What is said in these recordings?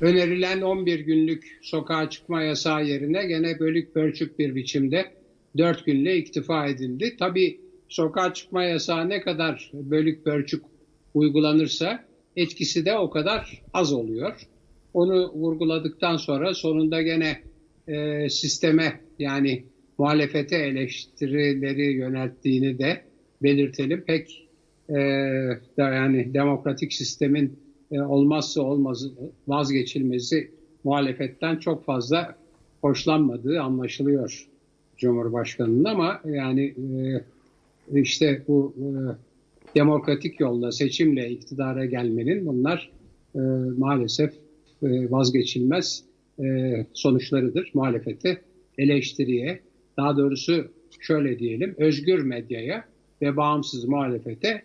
önerilen 11 günlük sokağa çıkma yasağı yerine gene bölük pörçük bir biçimde 4 günle iktifa edildi. Tabii sokağa çıkma yasağı ne kadar bölük pörçük uygulanırsa etkisi de o kadar az oluyor. Onu vurguladıktan sonra sonunda gene e, sisteme yani muhalefete eleştirileri yönelttiğini de belirtelim. Pek e, yani demokratik sistemin e, olmazsa olmaz vazgeçilmesi muhalefetten çok fazla hoşlanmadığı anlaşılıyor Cumhurbaşkanı'nın ama yani e, işte bu e, demokratik yolla seçimle iktidara gelmenin bunlar maalesef vazgeçilmez sonuçlarıdır. Muhalefete, eleştiriye, daha doğrusu şöyle diyelim özgür medyaya ve bağımsız muhalefete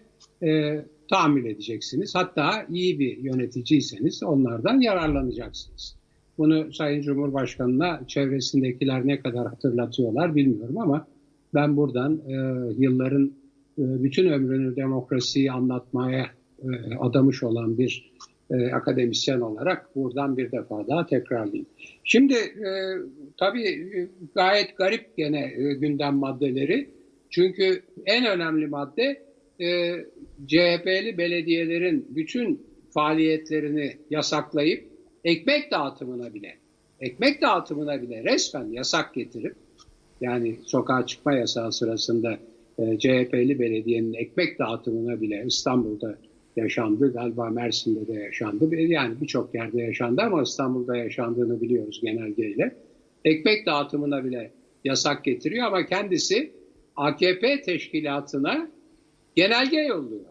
tahammül edeceksiniz. Hatta iyi bir yöneticiyseniz onlardan yararlanacaksınız. Bunu Sayın Cumhurbaşkanı'na çevresindekiler ne kadar hatırlatıyorlar bilmiyorum ama ben buradan e, yılların e, bütün ömrünü demokrasiyi anlatmaya e, adamış olan bir e, akademisyen olarak buradan bir defa daha tekrarlayayım. Şimdi e, tabii e, gayet garip gene e, gündem maddeleri. Çünkü en önemli madde e, CHP'li belediyelerin bütün faaliyetlerini yasaklayıp ekmek dağıtımına bile ekmek dağıtımına bile resmen yasak getirip yani sokağa çıkma yasağı sırasında e, CHP'li belediyenin ekmek dağıtımına bile İstanbul'da yaşandı. Galiba Mersin'de de yaşandı. Yani birçok yerde yaşandı ama İstanbul'da yaşandığını biliyoruz genelgeyle. Ekmek dağıtımına bile yasak getiriyor ama kendisi AKP teşkilatına genelge yolluyor.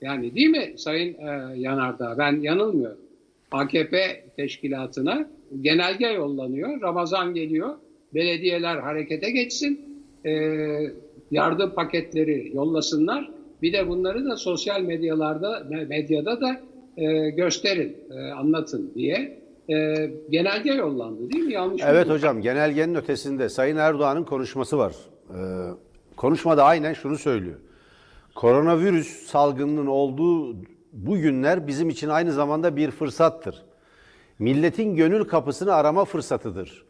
Yani değil mi Sayın e, Yanardağ? Ben yanılmıyorum. AKP teşkilatına genelge yollanıyor. Ramazan geliyor. Belediyeler harekete geçsin. E, yardım paketleri yollasınlar. Bir de bunları da sosyal medyalarda, medyada da e, gösterin, e, anlatın diye e, genelge yollandı değil mi? Yanlış Evet mı? hocam genelgenin ötesinde Sayın Erdoğan'ın konuşması var. E, konuşmada aynen şunu söylüyor. Koronavirüs salgınının olduğu bu günler bizim için aynı zamanda bir fırsattır. Milletin gönül kapısını arama fırsatıdır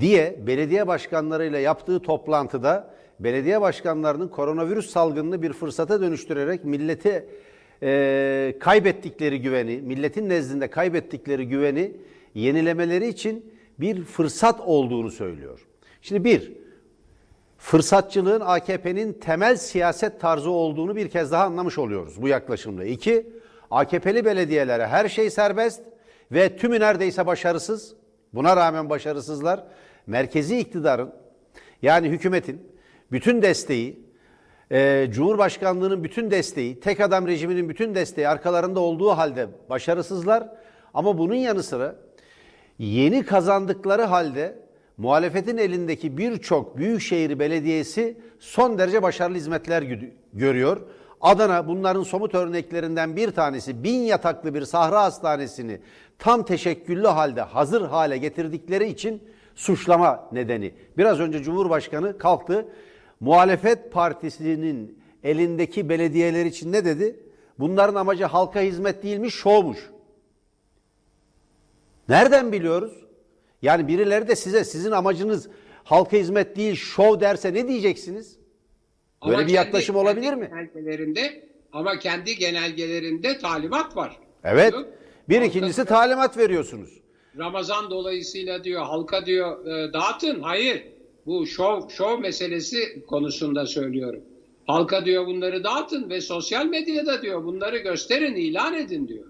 diye belediye başkanlarıyla yaptığı toplantıda belediye başkanlarının koronavirüs salgınını bir fırsata dönüştürerek millete e, kaybettikleri güveni, milletin nezdinde kaybettikleri güveni yenilemeleri için bir fırsat olduğunu söylüyor. Şimdi bir, fırsatçılığın AKP'nin temel siyaset tarzı olduğunu bir kez daha anlamış oluyoruz bu yaklaşımla. İki, AKP'li belediyelere her şey serbest ve tümü neredeyse başarısız. Buna rağmen başarısızlar. Merkezi iktidarın yani hükümetin bütün desteği, e, Cumhurbaşkanlığının bütün desteği, tek adam rejiminin bütün desteği arkalarında olduğu halde başarısızlar. Ama bunun yanı sıra yeni kazandıkları halde muhalefetin elindeki birçok büyükşehir belediyesi son derece başarılı hizmetler görüyor. Adana bunların somut örneklerinden bir tanesi bin yataklı bir sahra hastanesini tam teşekküllü halde hazır hale getirdikleri için suçlama nedeni. Biraz önce Cumhurbaşkanı kalktı muhalefet partisinin elindeki belediyeler için ne dedi? Bunların amacı halka hizmet değilmiş, şovmuş. Nereden biliyoruz? Yani birileri de size sizin amacınız halka hizmet değil, şov derse ne diyeceksiniz? Böyle ama bir yaklaşım kendi, olabilir mi? Genelgelerinde, ama kendi genelgelerinde talimat var. Evet. Diyor. Bir ikincisi talimat veriyorsunuz. Ramazan dolayısıyla diyor halka diyor e, dağıtın. Hayır. Bu şov, şov meselesi konusunda söylüyorum. Halka diyor bunları dağıtın ve sosyal medyada diyor bunları gösterin, ilan edin diyor.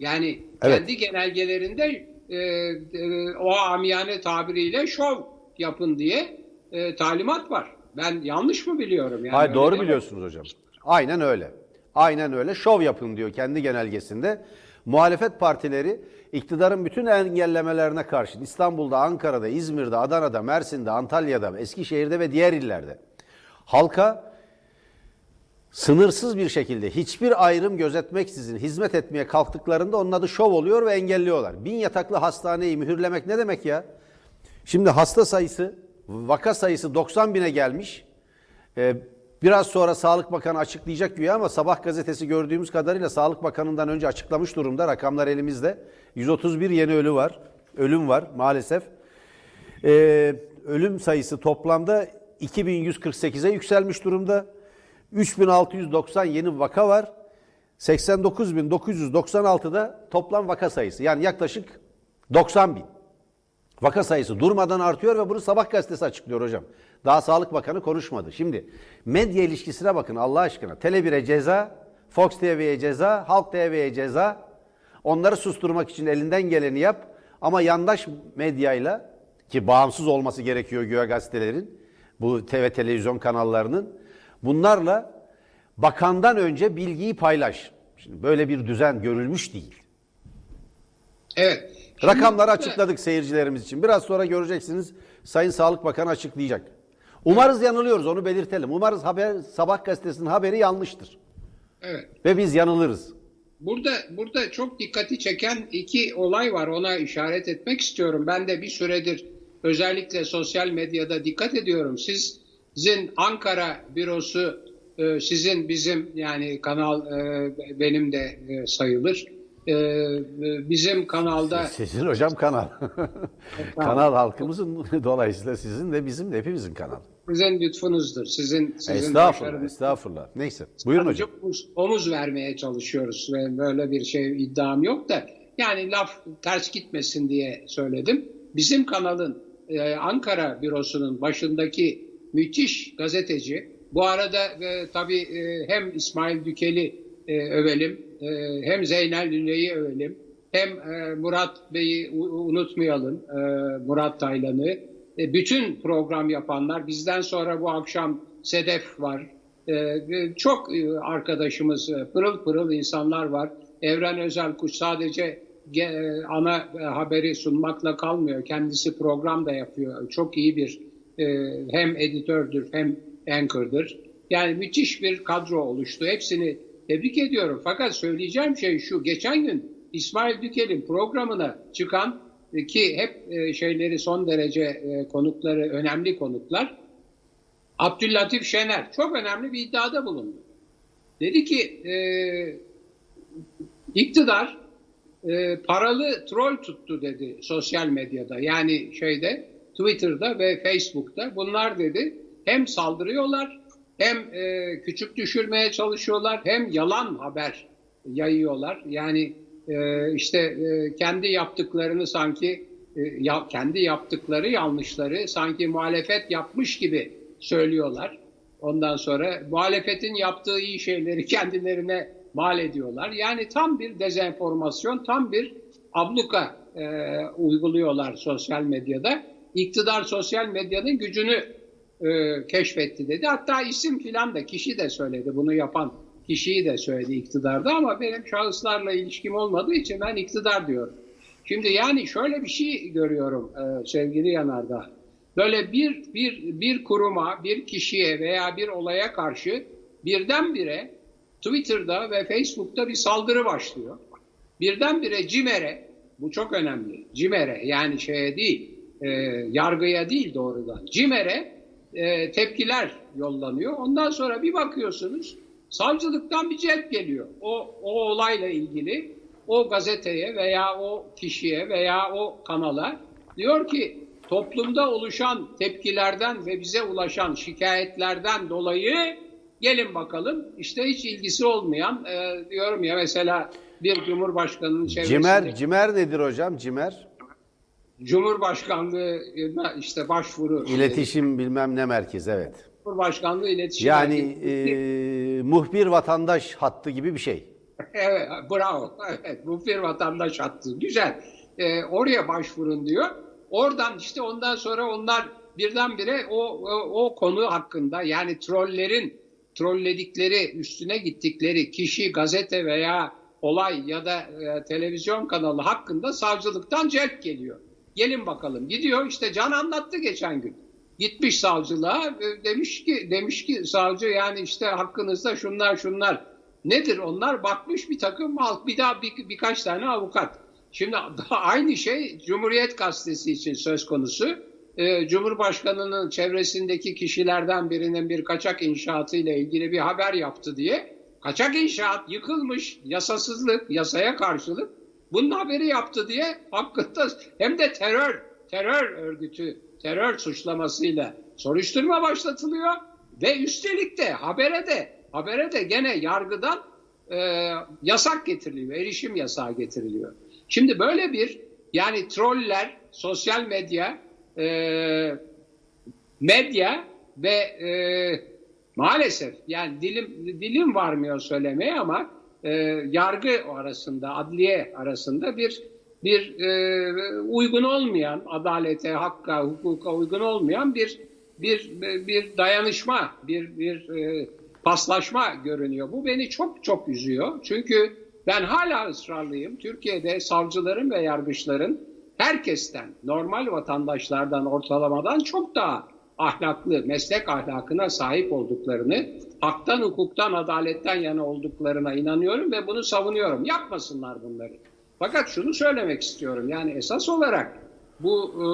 Yani evet. kendi genelgelerinde e, e, o amiyane tabiriyle şov yapın diye e, talimat var. Ben yanlış mı biliyorum? Yani Hayır doğru biliyorsunuz hocam. Aynen öyle. Aynen öyle. Şov yapın diyor kendi genelgesinde. Muhalefet partileri iktidarın bütün engellemelerine karşı İstanbul'da, Ankara'da, İzmir'de, Adana'da, Mersin'de, Antalya'da, Eskişehir'de ve diğer illerde halka sınırsız bir şekilde hiçbir ayrım gözetmeksizin hizmet etmeye kalktıklarında onun adı şov oluyor ve engelliyorlar. Bin yataklı hastaneyi mühürlemek ne demek ya? Şimdi hasta sayısı, vaka sayısı 90 bine gelmiş. Ee, Biraz sonra Sağlık Bakanı açıklayacak güya ama Sabah gazetesi gördüğümüz kadarıyla Sağlık Bakanı'ndan önce açıklamış durumda. Rakamlar elimizde. 131 yeni ölü var. Ölüm var maalesef. Ee, ölüm sayısı toplamda 2148'e yükselmiş durumda. 3690 yeni vaka var. 89.996'da toplam vaka sayısı. Yani yaklaşık 90 bin. Vaka sayısı durmadan artıyor ve bunu Sabah gazetesi açıklıyor hocam. Daha Sağlık Bakanı konuşmadı. Şimdi medya ilişkisine bakın Allah aşkına. Tele1'e ceza, Fox TV'ye ceza, Halk TV'ye ceza. Onları susturmak için elinden geleni yap. Ama yandaş medyayla ki bağımsız olması gerekiyor güya gazetelerin, bu TV televizyon kanallarının. Bunlarla bakandan önce bilgiyi paylaş. Şimdi böyle bir düzen görülmüş değil. Evet. Rakamları açıkladık seyircilerimiz için. Biraz sonra göreceksiniz Sayın Sağlık Bakanı açıklayacak. Umarız yanılıyoruz onu belirtelim. Umarız haber Sabah gazetesinin haberi yanlıştır. Evet. Ve biz yanılırız. Burada burada çok dikkati çeken iki olay var. Ona işaret etmek istiyorum. Ben de bir süredir özellikle sosyal medyada dikkat ediyorum. Siz, sizin Ankara bürosu e, sizin bizim yani kanal e, benim de e, sayılır. Bizim kanalda sizin hocam kanal. kanal halkımızın dolayısıyla sizin de bizim de hepimizin kanal. Sizin lütfunuzdur. Sizin, sizin estağfurullah, başarınız. estağfurullah. Neyse. Buyurun hocam. Omuz, omuz vermeye çalışıyoruz ve böyle bir şey iddiam yok da yani laf ters gitmesin diye söyledim. Bizim kanalın Ankara bürosunun başındaki müthiş gazeteci. Bu arada e, tabii e, hem İsmail Dükeli e, övelim e, hem Zeynel Lüle'yi övelim hem e, Murat Bey'i unutmayalım e, Murat Taylan'ı. E, bütün program yapanlar bizden sonra bu akşam Sedef var. E, çok e, arkadaşımız e, pırıl pırıl insanlar var. Evren Özel Kuş sadece e, ana e, haberi sunmakla kalmıyor. Kendisi program da yapıyor. Çok iyi bir e, hem editördür hem anchor'dır yani müthiş bir kadro oluştu hepsini tebrik ediyorum. Fakat söyleyeceğim şey şu. Geçen gün İsmail Dükel'in programına çıkan e, ki hep e, şeyleri son derece konukları önemli konuklar. Abdüllatif Şener çok önemli bir iddiada bulundu. Dedi ki e, iktidar e, paralı troll tuttu dedi sosyal medyada. Yani şeyde Twitter'da ve Facebook'ta. Bunlar dedi hem saldırıyorlar hem e, küçük düşürmeye çalışıyorlar hem yalan haber yayıyorlar. Yani e, işte e, kendi yaptıklarını sanki e, ya, kendi yaptıkları yanlışları sanki muhalefet yapmış gibi söylüyorlar. Ondan sonra muhalefetin yaptığı iyi şeyleri kendilerine mal ediyorlar. Yani tam bir dezenformasyon, tam bir abluka e, uyguluyorlar sosyal medyada. İktidar sosyal medyanın gücünü e, keşfetti dedi. Hatta isim filan da kişi de söyledi. Bunu yapan kişiyi de söyledi iktidarda ama benim şahıslarla ilişkim olmadığı için ben iktidar diyorum. Şimdi yani şöyle bir şey görüyorum e, sevgili Yanardağ. Böyle bir, bir, bir kuruma, bir kişiye veya bir olaya karşı birdenbire Twitter'da ve Facebook'ta bir saldırı başlıyor. Birdenbire CİMER'e, bu çok önemli, CİMER'e yani şeye değil, e, yargıya değil doğrudan, CİMER'e e, tepkiler yollanıyor. Ondan sonra bir bakıyorsunuz savcılıktan bir cep geliyor. O, o olayla ilgili o gazeteye veya o kişiye veya o kanala diyor ki toplumda oluşan tepkilerden ve bize ulaşan şikayetlerden dolayı gelin bakalım işte hiç ilgisi olmayan e, diyorum ya mesela bir cumhurbaşkanının çevresinde. Cimer, cimer nedir hocam cimer? Cumhurbaşkanlığına işte başvuru. İletişim bilmem ne merkezi evet. Cumhurbaşkanlığı iletişim Yani e, muhbir vatandaş hattı gibi bir şey. evet bravo. Evet muhbir vatandaş hattı. Güzel. E, oraya başvurun diyor. Oradan işte ondan sonra onlar birdenbire o, o, o konu hakkında yani trollerin trolledikleri üstüne gittikleri kişi gazete veya olay ya da e, televizyon kanalı hakkında savcılıktan celp geliyor. Gelin bakalım. Gidiyor işte Can anlattı geçen gün. Gitmiş savcılığa e, demiş ki demiş ki savcı yani işte hakkınızda şunlar şunlar. Nedir onlar? Bakmış bir takım halk bir daha bir, birkaç tane avukat. Şimdi aynı şey Cumhuriyet Gazetesi için söz konusu. e, Cumhurbaşkanı'nın çevresindeki kişilerden birinin bir kaçak inşaatı ile ilgili bir haber yaptı diye kaçak inşaat yıkılmış, yasasızlık, yasaya karşılık bunun haberi yaptı diye hakkında hem de terör, terör örgütü, terör suçlamasıyla soruşturma başlatılıyor ve üstelik de habere de habere de gene yargıdan e, yasak getiriliyor, erişim yasağı getiriliyor. Şimdi böyle bir yani troller, sosyal medya, e, medya ve e, maalesef yani dilim dilim varmıyor söylemeye ama e, yargı arasında, adliye arasında bir bir e, uygun olmayan adalete, hakka, hukuka uygun olmayan bir bir bir dayanışma, bir bir e, paslaşma görünüyor. Bu beni çok çok üzüyor. Çünkü ben hala ısrarlıyım. Türkiye'de savcıların ve yargıçların herkesten, normal vatandaşlardan, ortalamadan çok daha ahlaklı, meslek ahlakına sahip olduklarını, haktan, hukuktan, adaletten yana olduklarına inanıyorum ve bunu savunuyorum. Yapmasınlar bunları. Fakat şunu söylemek istiyorum. Yani esas olarak bu e,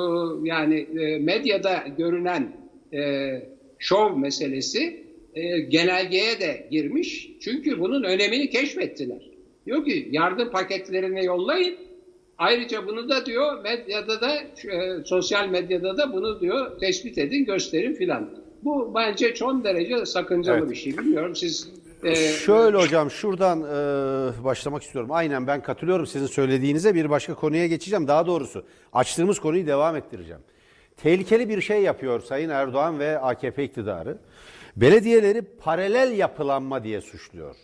yani e, medyada görünen e, şov meselesi e, genelgeye de girmiş. Çünkü bunun önemini keşfettiler. Diyor ki yardım paketlerini yollayın. Ayrıca bunu da diyor medyada da e, sosyal medyada da bunu diyor tespit edin gösterin filan. Bu bence çok derece sakıncalı evet. bir şey. Bilmiyorum siz ee, Şöyle hocam şuradan e, başlamak istiyorum. Aynen ben katılıyorum sizin söylediğinize bir başka konuya geçeceğim. Daha doğrusu açtığımız konuyu devam ettireceğim. Tehlikeli bir şey yapıyor Sayın Erdoğan ve AKP iktidarı. Belediyeleri paralel yapılanma diye suçluyor.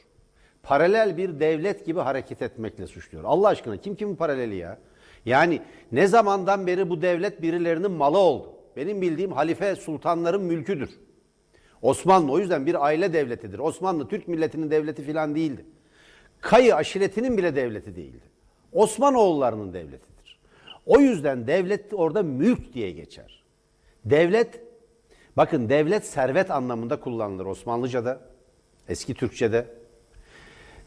Paralel bir devlet gibi hareket etmekle suçluyor. Allah aşkına kim kimin paraleli ya? Yani ne zamandan beri bu devlet birilerinin malı oldu. Benim bildiğim halife sultanların mülküdür. Osmanlı o yüzden bir aile devletidir. Osmanlı Türk milletinin devleti filan değildi. Kayı aşiretinin bile devleti değildi. Osmanoğullarının devletidir. O yüzden devlet orada mülk diye geçer. Devlet, bakın devlet servet anlamında kullanılır Osmanlıca'da, eski Türkçe'de.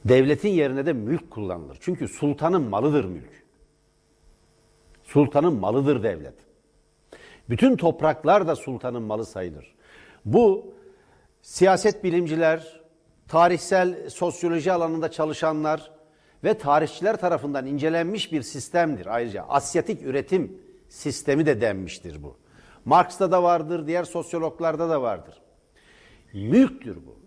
Devletin yerine de mülk kullanılır. Çünkü sultanın malıdır mülk. Sultanın malıdır devlet. Bütün topraklar da sultanın malı sayılır. Bu siyaset bilimciler, tarihsel sosyoloji alanında çalışanlar ve tarihçiler tarafından incelenmiş bir sistemdir. Ayrıca Asyatik üretim sistemi de denmiştir bu. Marx'ta da vardır, diğer sosyologlarda da vardır. Mülktür bu.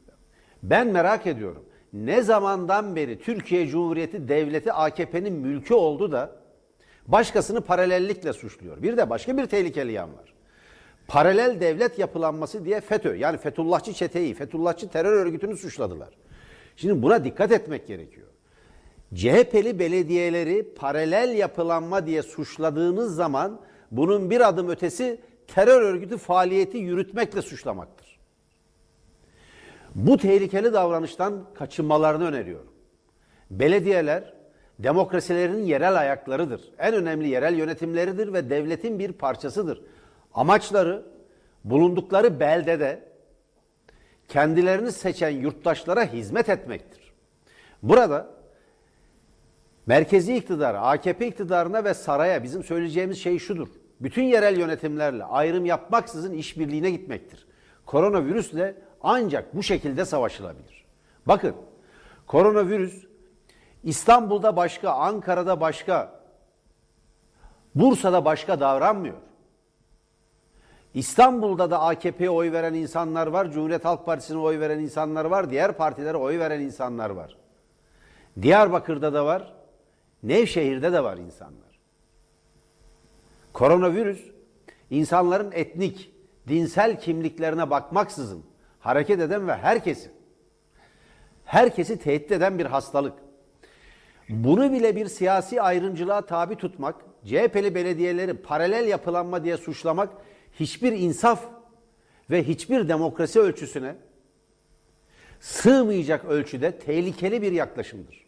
Ben merak ediyorum. Ne zamandan beri Türkiye Cumhuriyeti Devleti AKP'nin mülkü oldu da başkasını paralellikle suçluyor. Bir de başka bir tehlikeli yan var paralel devlet yapılanması diye FETÖ yani Fethullahçı çeteyi, Fethullahçı terör örgütünü suçladılar. Şimdi buna dikkat etmek gerekiyor. CHP'li belediyeleri paralel yapılanma diye suçladığınız zaman bunun bir adım ötesi terör örgütü faaliyeti yürütmekle suçlamaktır. Bu tehlikeli davranıştan kaçınmalarını öneriyorum. Belediyeler demokrasilerin yerel ayaklarıdır. En önemli yerel yönetimleridir ve devletin bir parçasıdır. Amaçları bulundukları beldede kendilerini seçen yurttaşlara hizmet etmektir. Burada merkezi iktidara, AKP iktidarına ve saraya bizim söyleyeceğimiz şey şudur. Bütün yerel yönetimlerle ayrım yapmaksızın işbirliğine gitmektir. Koronavirüsle ancak bu şekilde savaşılabilir. Bakın koronavirüs İstanbul'da başka, Ankara'da başka, Bursa'da başka davranmıyor. İstanbul'da da AKP'ye oy veren insanlar var, Cumhuriyet Halk Partisi'ne oy veren insanlar var, diğer partilere oy veren insanlar var. Diyarbakır'da da var, Nevşehir'de de var insanlar. Koronavirüs insanların etnik, dinsel kimliklerine bakmaksızın hareket eden ve herkesi herkesi tehdit eden bir hastalık. Bunu bile bir siyasi ayrımcılığa tabi tutmak, CHP'li belediyeleri paralel yapılanma diye suçlamak hiçbir insaf ve hiçbir demokrasi ölçüsüne sığmayacak ölçüde tehlikeli bir yaklaşımdır.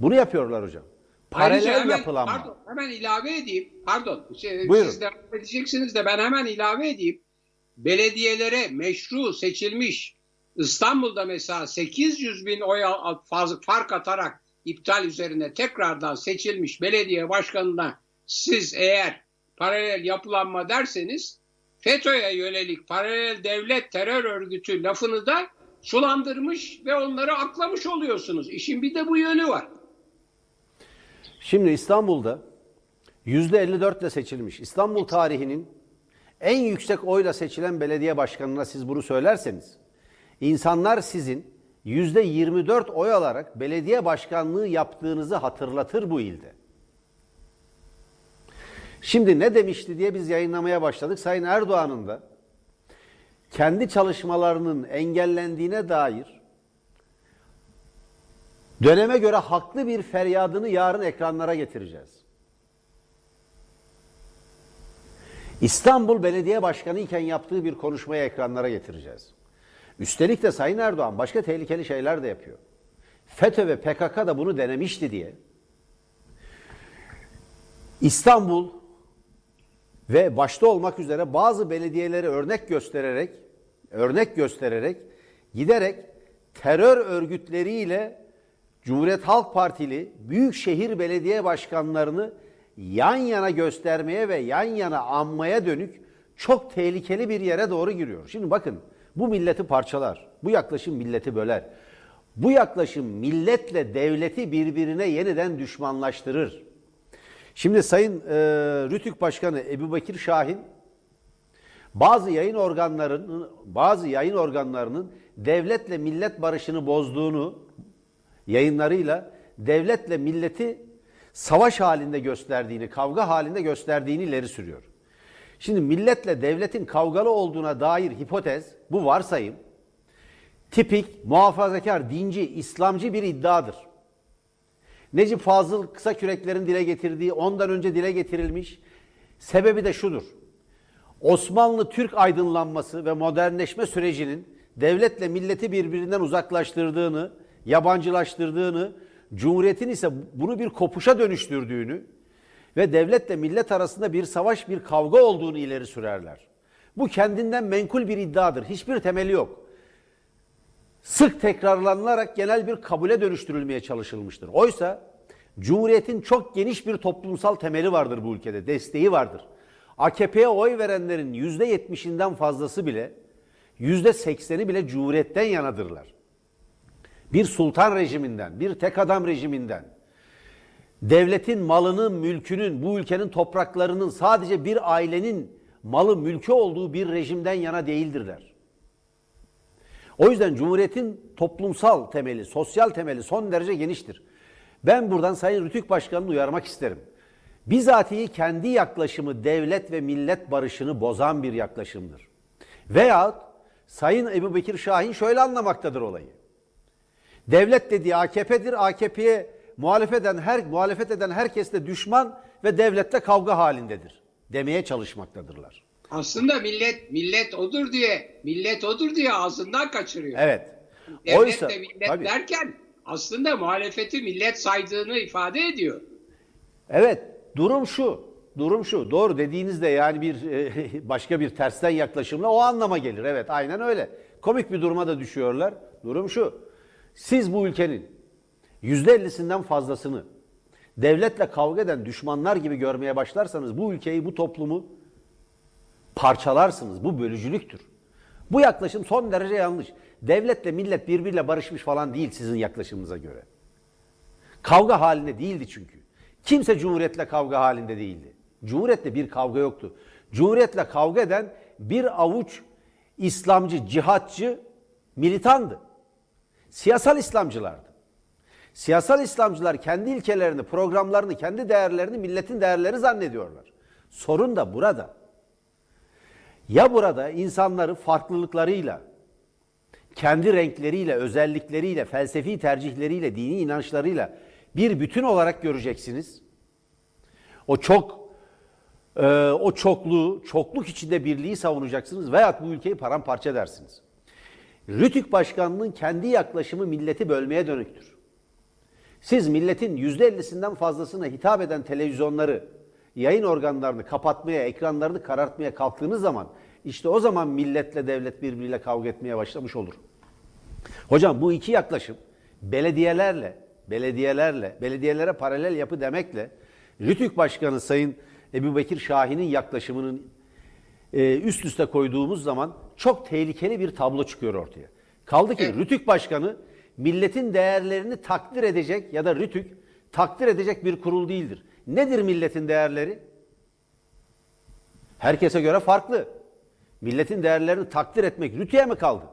Bunu yapıyorlar hocam. Paralel hemen, yapılanma. Pardon, hemen ilave edeyim. Pardon. Şey, Buyurun. Siz devam edeceksiniz de ben hemen ilave edeyim. Belediyelere meşru seçilmiş İstanbul'da mesela 800 bin oy fark atarak iptal üzerine tekrardan seçilmiş belediye başkanına siz eğer paralel yapılanma derseniz FETÖ'ye yönelik paralel devlet terör örgütü lafını da sulandırmış ve onları aklamış oluyorsunuz. İşin bir de bu yönü var. Şimdi İstanbul'da %54 ile seçilmiş. İstanbul tarihinin en yüksek oyla seçilen belediye başkanına siz bunu söylerseniz insanlar sizin %24 oy alarak belediye başkanlığı yaptığınızı hatırlatır bu ilde. Şimdi ne demişti diye biz yayınlamaya başladık. Sayın Erdoğan'ın da kendi çalışmalarının engellendiğine dair döneme göre haklı bir feryadını yarın ekranlara getireceğiz. İstanbul Belediye Başkanı iken yaptığı bir konuşmayı ekranlara getireceğiz. Üstelik de Sayın Erdoğan başka tehlikeli şeyler de yapıyor. FETÖ ve PKK da bunu denemişti diye. İstanbul ve başta olmak üzere bazı belediyeleri örnek göstererek örnek göstererek giderek terör örgütleriyle Cumhuriyet Halk Partili büyükşehir belediye başkanlarını yan yana göstermeye ve yan yana anmaya dönük çok tehlikeli bir yere doğru giriyor. Şimdi bakın bu milleti parçalar. Bu yaklaşım milleti böler. Bu yaklaşım milletle devleti birbirine yeniden düşmanlaştırır. Şimdi Sayın e, Rütük Başkanı Ebu Bekir Şahin bazı yayın organlarının bazı yayın organlarının devletle millet barışını bozduğunu yayınlarıyla devletle milleti savaş halinde gösterdiğini, kavga halinde gösterdiğini ileri sürüyor. Şimdi milletle devletin kavgalı olduğuna dair hipotez, bu varsayım, tipik muhafazakar, dinci, İslamcı bir iddiadır. Necip Fazıl kısa küreklerin dile getirdiği, ondan önce dile getirilmiş. Sebebi de şudur. Osmanlı Türk aydınlanması ve modernleşme sürecinin devletle milleti birbirinden uzaklaştırdığını, yabancılaştırdığını, Cumhuriyetin ise bunu bir kopuşa dönüştürdüğünü ve devletle millet arasında bir savaş, bir kavga olduğunu ileri sürerler. Bu kendinden menkul bir iddiadır. Hiçbir temeli yok. Sık tekrarlanılarak genel bir kabule dönüştürülmeye çalışılmıştır. Oysa Cumhuriyetin çok geniş bir toplumsal temeli vardır bu ülkede, desteği vardır. AKP'ye oy verenlerin yüzde yetmişinden fazlası bile, yüzde sekseni bile Cumhuriyet'ten yanadırlar. Bir sultan rejiminden, bir tek adam rejiminden, devletin malının, mülkünün, bu ülkenin topraklarının sadece bir ailenin malı, mülkü olduğu bir rejimden yana değildirler. O yüzden Cumhuriyet'in toplumsal temeli, sosyal temeli son derece geniştir. Ben buradan Sayın Rütük Başkanı'nı uyarmak isterim. Bizatihi kendi yaklaşımı devlet ve millet barışını bozan bir yaklaşımdır. Veya Sayın Ebu Bekir Şahin şöyle anlamaktadır olayı. Devlet dediği AKP'dir. AKP'ye muhalefet eden her muhalefet eden herkes de düşman ve devletle kavga halindedir demeye çalışmaktadırlar. Aslında millet millet odur diye millet odur diye ağzından kaçırıyor. Evet. Devlet Oysa, de millet tabii. derken aslında muhalefeti millet saydığını ifade ediyor. Evet, durum şu. Durum şu. Doğru dediğinizde yani bir başka bir tersten yaklaşımla o anlama gelir. Evet, aynen öyle. Komik bir duruma da düşüyorlar. Durum şu. Siz bu ülkenin yüzde ellisinden fazlasını devletle kavga eden düşmanlar gibi görmeye başlarsanız bu ülkeyi, bu toplumu parçalarsınız. Bu bölücülüktür. Bu yaklaşım son derece yanlış. Devletle millet birbiriyle barışmış falan değil sizin yaklaşımınıza göre. Kavga halinde değildi çünkü. Kimse cumhuriyetle kavga halinde değildi. Cumhuriyetle bir kavga yoktu. Cumhuriyetle kavga eden bir avuç İslamcı, cihatçı, militandı. Siyasal İslamcılardı. Siyasal İslamcılar kendi ilkelerini, programlarını, kendi değerlerini milletin değerleri zannediyorlar. Sorun da burada. Ya burada insanları farklılıklarıyla, kendi renkleriyle, özellikleriyle, felsefi tercihleriyle, dini inançlarıyla bir bütün olarak göreceksiniz. O çok e, o çokluğu, çokluk içinde birliği savunacaksınız veyahut bu ülkeyi paramparça edersiniz. Rütük Başkanı'nın kendi yaklaşımı milleti bölmeye dönüktür. Siz milletin yüzde ellisinden fazlasına hitap eden televizyonları, yayın organlarını kapatmaya, ekranlarını karartmaya kalktığınız zaman işte o zaman milletle devlet birbiriyle kavga etmeye başlamış olur. Hocam bu iki yaklaşım belediyelerle, belediyelerle, belediyelere paralel yapı demekle Rütük Başkanı Sayın Ebu Bekir Şahin'in yaklaşımının e, üst üste koyduğumuz zaman çok tehlikeli bir tablo çıkıyor ortaya. Kaldı ki Evet. Rütük Başkanı milletin değerlerini takdir edecek ya da Rütük takdir edecek bir kurul değildir. Nedir milletin değerleri? Herkese göre farklı. Milletin değerlerini takdir etmek Rütük'e mi kaldı?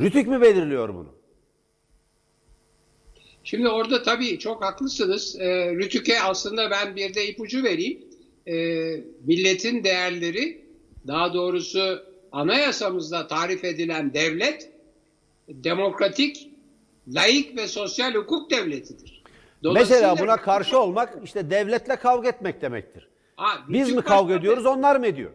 Rütük mü belirliyor bunu? Şimdi orada tabii çok haklısınız. E, Rütük'e aslında ben bir de ipucu vereyim. E, milletin değerleri, daha doğrusu anayasamızda tarif edilen devlet, demokratik, laik ve sosyal hukuk devletidir. Mesela buna karşı olmak işte devletle kavga etmek demektir. Ha, Biz mi kavga Başkanı- ediyoruz onlar mı ediyor?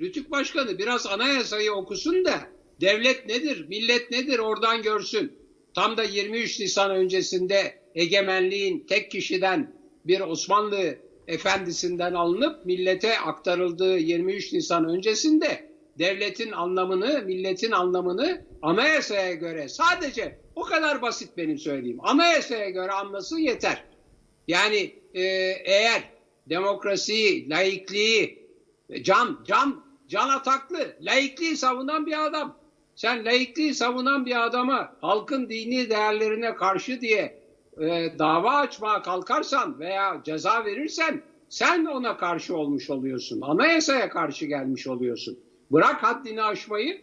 Rütük Başkanı biraz anayasayı okusun da devlet nedir, millet nedir oradan görsün. Tam da 23 Nisan öncesinde egemenliğin tek kişiden bir Osmanlı efendisinden alınıp millete aktarıldığı 23 Nisan öncesinde devletin anlamını, milletin anlamını anayasaya göre sadece o kadar basit benim söyleyeyim. Anayasaya göre anlasın yeter. Yani e, eğer demokrasiyi, laikliği, can, can, can ataklı, laikliği savunan bir adam. Sen laikliği savunan bir adama halkın dini değerlerine karşı diye e, dava açmaya kalkarsan veya ceza verirsen sen ona karşı olmuş oluyorsun. Anayasaya karşı gelmiş oluyorsun. Bırak haddini aşmayı.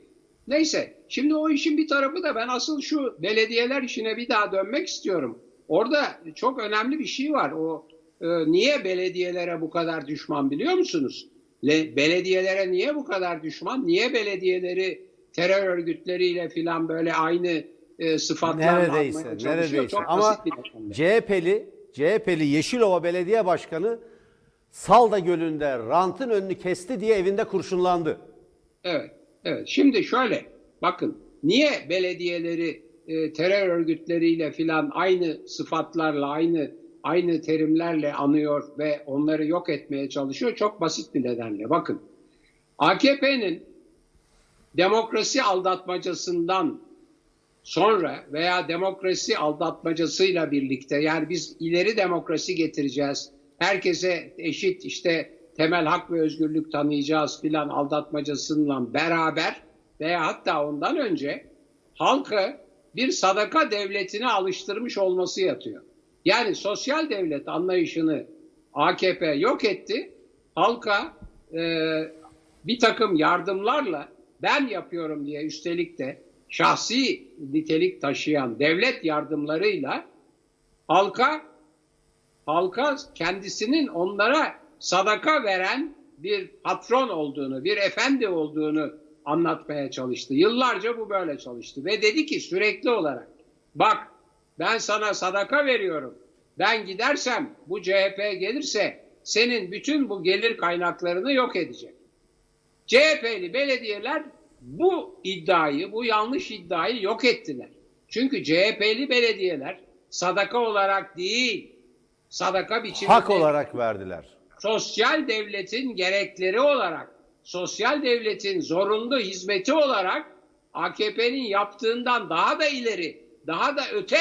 Neyse şimdi o işin bir tarafı da ben asıl şu belediyeler işine bir daha dönmek istiyorum. Orada çok önemli bir şey var. O e, niye belediyelere bu kadar düşman biliyor musunuz? Le, belediyelere niye bu kadar düşman? Niye belediyeleri terör örgütleriyle filan böyle aynı e, sıfatlarla Neredeyse, almaya çalışıyor? neredeyse. Çok Ama. CHP'li, CHP'li Yeşilova Belediye Başkanı Salda Gölü'nde rantın önünü kesti diye evinde kurşunlandı. Evet, evet. Şimdi şöyle, bakın niye belediyeleri e, terör örgütleriyle filan aynı sıfatlarla, aynı aynı terimlerle anıyor ve onları yok etmeye çalışıyor? Çok basit bir nedenle. Bakın, AKP'nin demokrasi aldatmacasından sonra veya demokrasi aldatmacasıyla birlikte yani biz ileri demokrasi getireceğiz. Herkese eşit işte temel hak ve özgürlük tanıyacağız filan aldatmacasıyla beraber veya hatta ondan önce halkı bir sadaka devletine alıştırmış olması yatıyor. Yani sosyal devlet anlayışını AKP yok etti. Halka e, bir takım yardımlarla ben yapıyorum diye üstelik de şahsi nitelik taşıyan devlet yardımlarıyla halka halka kendisinin onlara sadaka veren bir patron olduğunu, bir efendi olduğunu anlatmaya çalıştı. Yıllarca bu böyle çalıştı ve dedi ki sürekli olarak bak ben sana sadaka veriyorum. Ben gidersem bu CHP gelirse senin bütün bu gelir kaynaklarını yok edecek. CHP'li belediyeler bu iddiayı, bu yanlış iddiayı yok ettiler. Çünkü CHP'li belediyeler sadaka olarak değil, sadaka biçiminde Hak olarak verdiler. sosyal devletin gerekleri olarak, sosyal devletin zorunlu hizmeti olarak AKP'nin yaptığından daha da ileri, daha da öte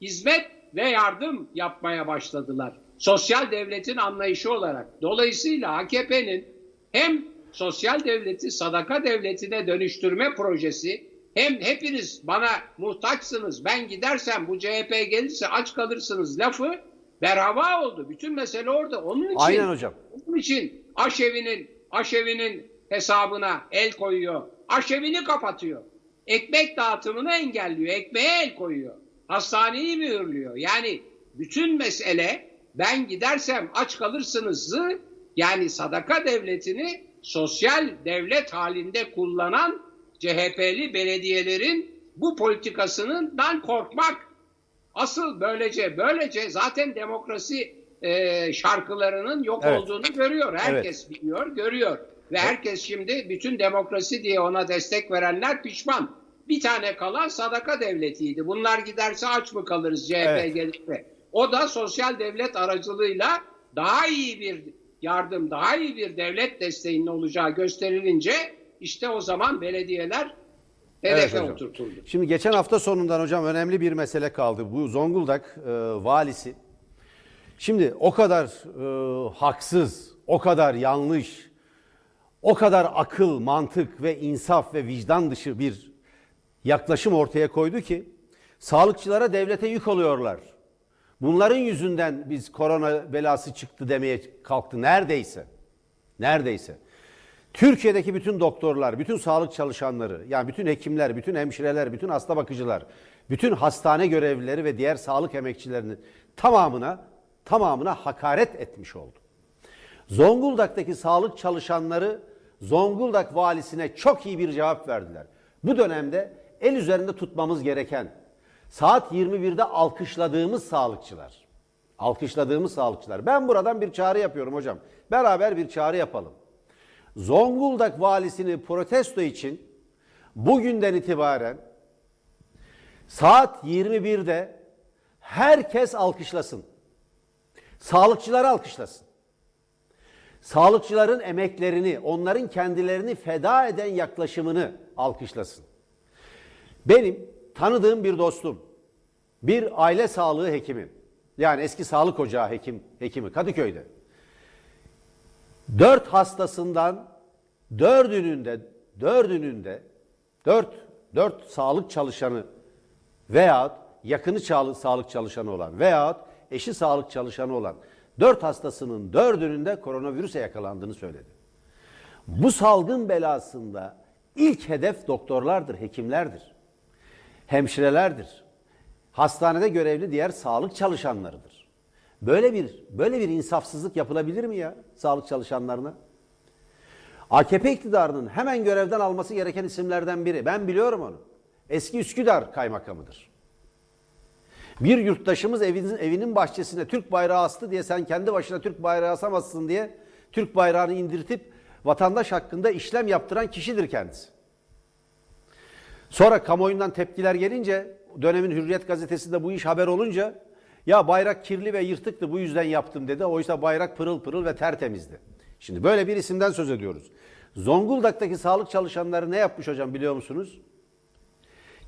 hizmet ve yardım yapmaya başladılar. Sosyal devletin anlayışı olarak. Dolayısıyla AKP'nin hem sosyal devleti sadaka devletine dönüştürme projesi hem hepiniz bana muhtaçsınız ben gidersem bu CHP gelirse aç kalırsınız lafı berhava oldu. Bütün mesele orada. Onun için Aynen hocam. onun için aşevinin aşevinin hesabına el koyuyor. Aşevini kapatıyor. Ekmek dağıtımını engelliyor. Ekmeğe el koyuyor. Hastaneyi mühürlüyor. Yani bütün mesele ben gidersem aç kalırsınızı yani sadaka devletini sosyal devlet halinde kullanan CHP'li belediyelerin bu politikasından korkmak. Asıl böylece böylece zaten demokrasi e, şarkılarının yok Evet. olduğunu görüyor. Herkes biliyor, görüyor. Ve herkes şimdi bütün demokrasi diye ona destek verenler pişman. Bir tane kalan sadaka devletiydi. Bunlar giderse aç mı kalırız CHP Evet. gelirse? O da sosyal devlet aracılığıyla daha iyi bir yardım, daha iyi bir devlet desteğinin olacağı gösterilince işte o zaman belediyeler Evet hedefe hocam. oturtuldu. Şimdi geçen hafta sonundan hocam önemli bir mesele kaldı. Bu Zonguldak e, valisi Şimdi o kadar e, haksız, o kadar yanlış, o kadar akıl, mantık ve insaf ve vicdan dışı bir yaklaşım ortaya koydu ki sağlıkçılara devlete yük oluyorlar. Bunların yüzünden biz korona belası çıktı demeye kalktı neredeyse. Neredeyse. Türkiye'deki bütün doktorlar, bütün sağlık çalışanları, yani bütün hekimler, bütün hemşireler, bütün hasta bakıcılar, bütün hastane görevlileri ve diğer sağlık emekçilerinin tamamına tamamına hakaret etmiş oldu. Zonguldak'taki sağlık çalışanları Zonguldak valisine çok iyi bir cevap verdiler. Bu dönemde el üzerinde tutmamız gereken saat 21'de alkışladığımız sağlıkçılar. Alkışladığımız sağlıkçılar. Ben buradan bir çağrı yapıyorum hocam. Beraber bir çağrı yapalım. Zonguldak valisini protesto için bugünden itibaren saat 21'de herkes alkışlasın. Sağlıkçılar alkışlasın. Sağlıkçıların emeklerini, onların kendilerini feda eden yaklaşımını alkışlasın. Benim tanıdığım bir dostum, bir aile sağlığı hekimi, yani eski sağlık ocağı hekim, hekimi Kadıköy'de. Dört hastasından dördünün de, dördünün de, dört, dört sağlık çalışanı veyahut yakını sağlık çalışanı olan veyahut eşi sağlık çalışanı olan dört hastasının dördünün de koronavirüse yakalandığını söyledi. Bu salgın belasında ilk hedef doktorlardır, hekimlerdir, hemşirelerdir, hastanede görevli diğer sağlık çalışanlarıdır. Böyle bir böyle bir insafsızlık yapılabilir mi ya sağlık çalışanlarına? AKP iktidarının hemen görevden alması gereken isimlerden biri. Ben biliyorum onu. Eski Üsküdar kaymakamıdır. Bir yurttaşımız evinin, evinin bahçesine Türk bayrağı astı diye sen kendi başına Türk bayrağı asamazsın diye Türk bayrağını indirtip vatandaş hakkında işlem yaptıran kişidir kendisi. Sonra kamuoyundan tepkiler gelince dönemin Hürriyet gazetesinde bu iş haber olunca ya bayrak kirli ve yırtıktı bu yüzden yaptım dedi. Oysa bayrak pırıl pırıl ve tertemizdi. Şimdi böyle bir isimden söz ediyoruz. Zonguldak'taki sağlık çalışanları ne yapmış hocam biliyor musunuz?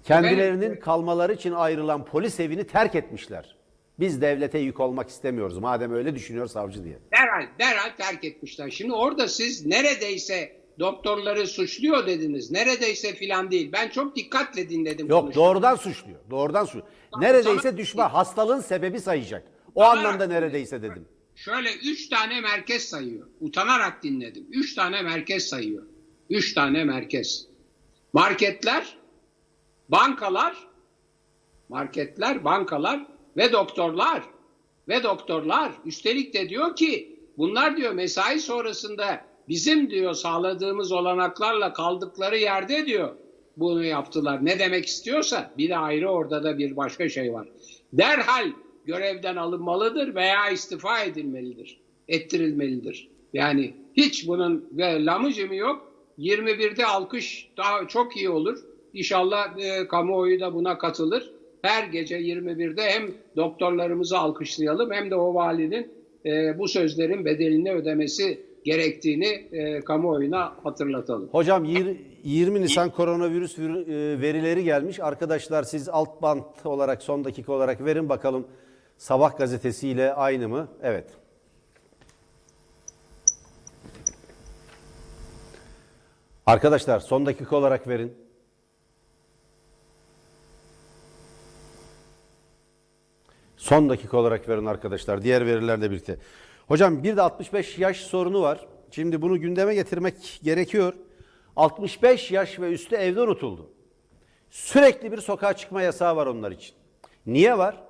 Kendilerinin kalmaları için ayrılan polis evini terk etmişler. Biz devlete yük olmak istemiyoruz madem öyle düşünüyor savcı diye. Derhal, derhal terk etmişler. Şimdi orada siz neredeyse doktorları suçluyor dediniz. Neredeyse filan değil. Ben çok dikkatle dinledim. Yok konuştum. doğrudan suçluyor. Doğrudan suçluyor. Neredeyse düşme hastalığın sebebi sayacak. O Utanarak anlamda neredeyse dedim. Şöyle üç tane merkez sayıyor. Utanarak dinledim. Üç tane merkez sayıyor. Üç tane merkez. Marketler, bankalar, marketler, bankalar ve doktorlar ve doktorlar. Üstelik de diyor ki bunlar diyor mesai sonrasında bizim diyor sağladığımız olanaklarla kaldıkları yerde diyor bunu yaptılar. Ne demek istiyorsa bir de ayrı orada da bir başka şey var. Derhal görevden alınmalıdır veya istifa edilmelidir. Ettirilmelidir. Yani hiç bunun lamıcımı yok. 21'de alkış daha çok iyi olur. İnşallah e, kamuoyu da buna katılır. Her gece 21'de hem doktorlarımızı alkışlayalım hem de o valinin e, bu sözlerin bedelini ödemesi gerektiğini e, kamuoyuna hatırlatalım. Hocam 20 Nisan koronavirüs e, verileri gelmiş. Arkadaşlar siz alt bant olarak son dakika olarak verin bakalım Sabah gazetesiyle aynı mı? Evet. Arkadaşlar son dakika olarak verin. Son dakika olarak verin arkadaşlar. Diğer verilerle birlikte. Hocam bir de 65 yaş sorunu var. Şimdi bunu gündeme getirmek gerekiyor. 65 yaş ve üstü evde unutuldu. Sürekli bir sokağa çıkma yasağı var onlar için. Niye var?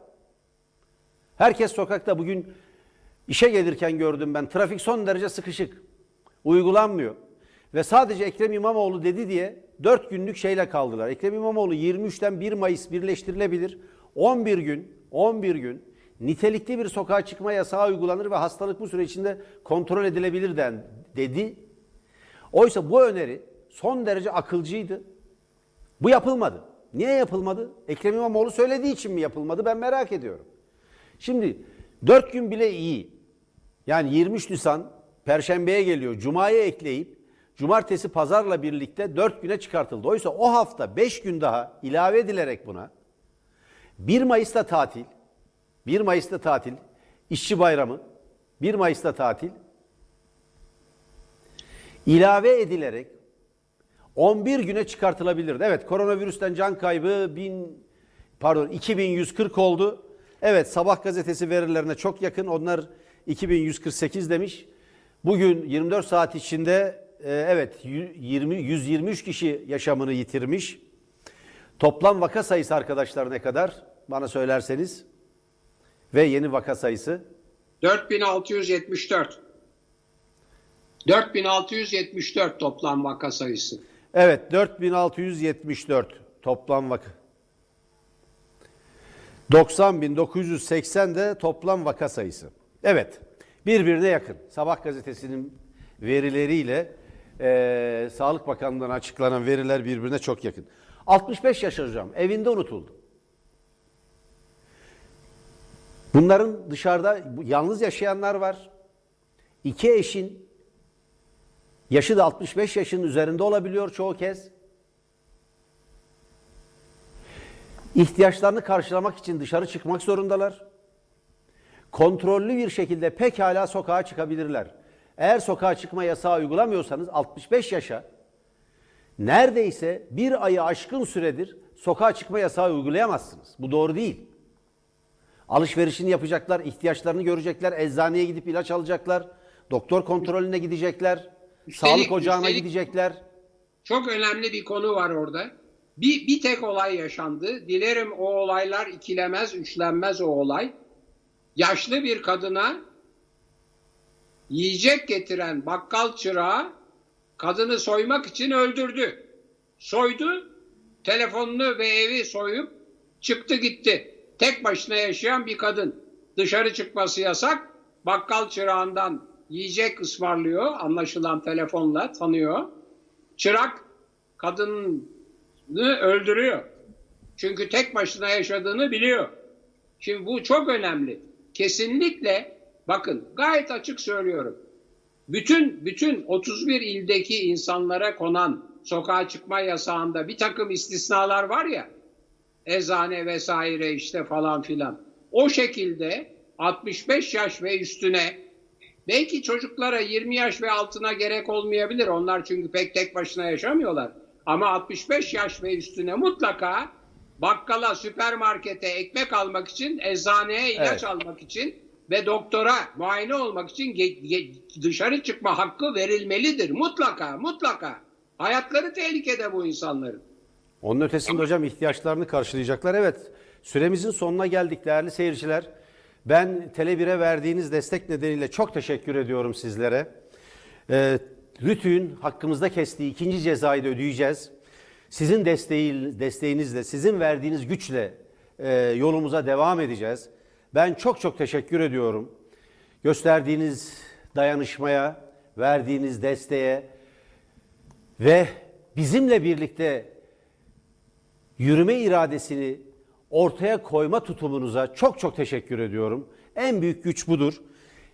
Herkes sokakta bugün işe gelirken gördüm ben. Trafik son derece sıkışık. Uygulanmıyor. Ve sadece Ekrem İmamoğlu dedi diye 4 günlük şeyle kaldılar. Ekrem İmamoğlu 23'ten 1 Mayıs birleştirilebilir. 11 gün, 11 gün nitelikli bir sokağa çıkma yasağı uygulanır ve hastalık bu süre içinde kontrol edilebilir den, dedi. Oysa bu öneri son derece akılcıydı. Bu yapılmadı. Niye yapılmadı? Ekrem İmamoğlu söylediği için mi yapılmadı? Ben merak ediyorum. Şimdi 4 gün bile iyi. Yani 23 Nisan Perşembe'ye geliyor. Cuma'ya ekleyip Cumartesi pazarla birlikte 4 güne çıkartıldı. Oysa o hafta 5 gün daha ilave edilerek buna 1 Mayıs'ta tatil, 1 Mayıs'ta tatil, işçi bayramı, 1 Mayıs'ta tatil ilave edilerek 11 güne çıkartılabilirdi. Evet koronavirüsten can kaybı 1000 pardon 2140 oldu. Evet Sabah gazetesi verilerine çok yakın. Onlar 2148 demiş. Bugün 24 saat içinde e, evet 20 123 kişi yaşamını yitirmiş. Toplam vaka sayısı arkadaşlar ne kadar? Bana söylerseniz. Ve yeni vaka sayısı 4674. 4674 toplam vaka sayısı. Evet 4674 toplam vaka. 90.980 de toplam vaka sayısı. Evet birbirine yakın. Sabah gazetesinin verileriyle e, Sağlık Bakanlığı'ndan açıklanan veriler birbirine çok yakın. 65 yaş hocam evinde unutuldu. Bunların dışarıda yalnız yaşayanlar var. İki eşin yaşı da 65 yaşın üzerinde olabiliyor çoğu kez. İhtiyaçlarını karşılamak için dışarı çıkmak zorundalar. Kontrollü bir şekilde pekala sokağa çıkabilirler. Eğer sokağa çıkma yasağı uygulamıyorsanız 65 yaşa neredeyse bir ayı aşkın süredir sokağa çıkma yasağı uygulayamazsınız. Bu doğru değil. Alışverişini yapacaklar, ihtiyaçlarını görecekler, eczaneye gidip ilaç alacaklar, doktor kontrolüne gidecekler, Üstelik- sağlık ocağına üstelik- gidecekler. Çok önemli bir konu var orada. Bir, bir tek olay yaşandı. Dilerim o olaylar ikilemez, üçlenmez o olay. Yaşlı bir kadına yiyecek getiren bakkal çırağı kadını soymak için öldürdü. Soydu, telefonunu ve evi soyup çıktı gitti. Tek başına yaşayan bir kadın. Dışarı çıkması yasak. Bakkal çırağından yiyecek ısmarlıyor. Anlaşılan telefonla tanıyor. Çırak kadını öldürüyor. Çünkü tek başına yaşadığını biliyor. Şimdi bu çok önemli. Kesinlikle bakın gayet açık söylüyorum. Bütün bütün 31 ildeki insanlara konan sokağa çıkma yasağında bir takım istisnalar var ya. Eczane vesaire işte falan filan. O şekilde 65 yaş ve üstüne belki çocuklara 20 yaş ve altına gerek olmayabilir. Onlar çünkü pek tek başına yaşamıyorlar. Ama 65 yaş ve üstüne mutlaka bakkala, süpermarkete ekmek almak için, eczaneye ilaç Evet. almak için ve doktora muayene olmak için dışarı çıkma hakkı verilmelidir. Mutlaka, mutlaka. Hayatları tehlikede bu insanların. Onun ötesinde hocam ihtiyaçlarını karşılayacaklar. Evet süremizin sonuna geldik değerli seyirciler. Ben Tele1'e verdiğiniz destek nedeniyle çok teşekkür ediyorum sizlere. Ee, Rütü'nün hakkımızda kestiği ikinci cezayı da ödeyeceğiz. Sizin desteği, desteğinizle, sizin verdiğiniz güçle e, yolumuza devam edeceğiz. Ben çok çok teşekkür ediyorum. Gösterdiğiniz dayanışmaya, verdiğiniz desteğe ve bizimle birlikte yürüme iradesini ortaya koyma tutumunuza çok çok teşekkür ediyorum. En büyük güç budur.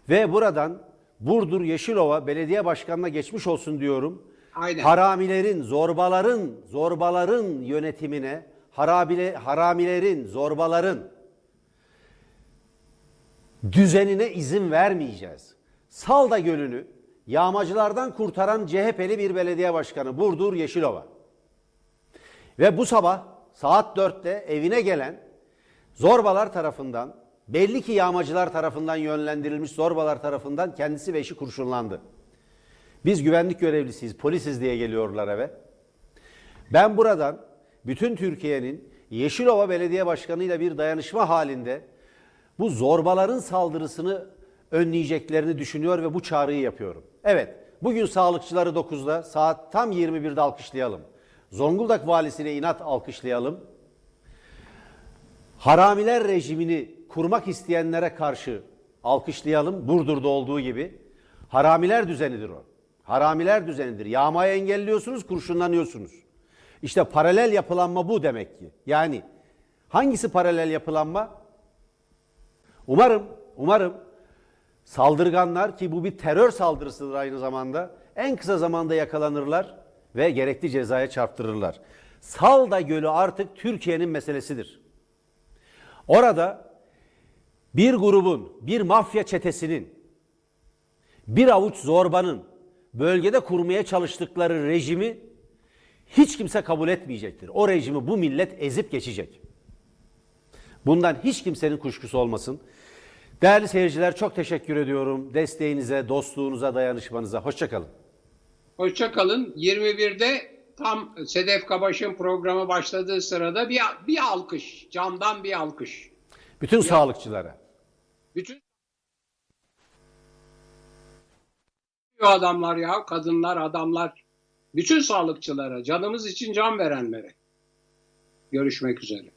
Ve buradan Burdur Yeşilova Belediye Başkanı'na geçmiş olsun diyorum. Aynen. Haramilerin, zorbaların, zorbaların yönetimine, harabile, haramilerin, zorbaların düzenine izin vermeyeceğiz. Salda Gölü'nü yağmacılardan kurtaran CHP'li bir belediye başkanı Burdur Yeşilova. Ve bu sabah saat 4'te evine gelen zorbalar tarafından, belli ki yağmacılar tarafından yönlendirilmiş zorbalar tarafından kendisi ve eşi kurşunlandı. Biz güvenlik görevlisiyiz, polisiz diye geliyorlar eve. Ben buradan bütün Türkiye'nin Yeşilova Belediye Başkanı ile bir dayanışma halinde bu zorbaların saldırısını önleyeceklerini düşünüyor ve bu çağrıyı yapıyorum. Evet, bugün sağlıkçıları 9'da saat tam 21'de alkışlayalım. Zonguldak valisine inat alkışlayalım. Haramiler rejimini kurmak isteyenlere karşı alkışlayalım. Burdur'da olduğu gibi. Haramiler düzenidir o. Haramiler düzenidir. Yağmayı engelliyorsunuz, kurşunlanıyorsunuz. İşte paralel yapılanma bu demek ki. Yani hangisi paralel yapılanma? Umarım, umarım saldırganlar ki bu bir terör saldırısıdır aynı zamanda en kısa zamanda yakalanırlar ve gerekli cezaya çarptırırlar. Salda Gölü artık Türkiye'nin meselesidir. Orada bir grubun, bir mafya çetesinin, bir avuç zorbanın bölgede kurmaya çalıştıkları rejimi hiç kimse kabul etmeyecektir. O rejimi bu millet ezip geçecek. Bundan hiç kimsenin kuşkusu olmasın. Değerli seyirciler çok teşekkür ediyorum. Desteğinize, dostluğunuza, dayanışmanıza. Hoşçakalın. Hoşçakalın. 21'de tam Sedef Kabaş'ın programı başladığı sırada bir, bir alkış, camdan bir alkış. Bütün sağlıkçılara. Bütün adamlar ya, kadınlar, adamlar, bütün sağlıkçılara, canımız için can verenlere. Görüşmek üzere.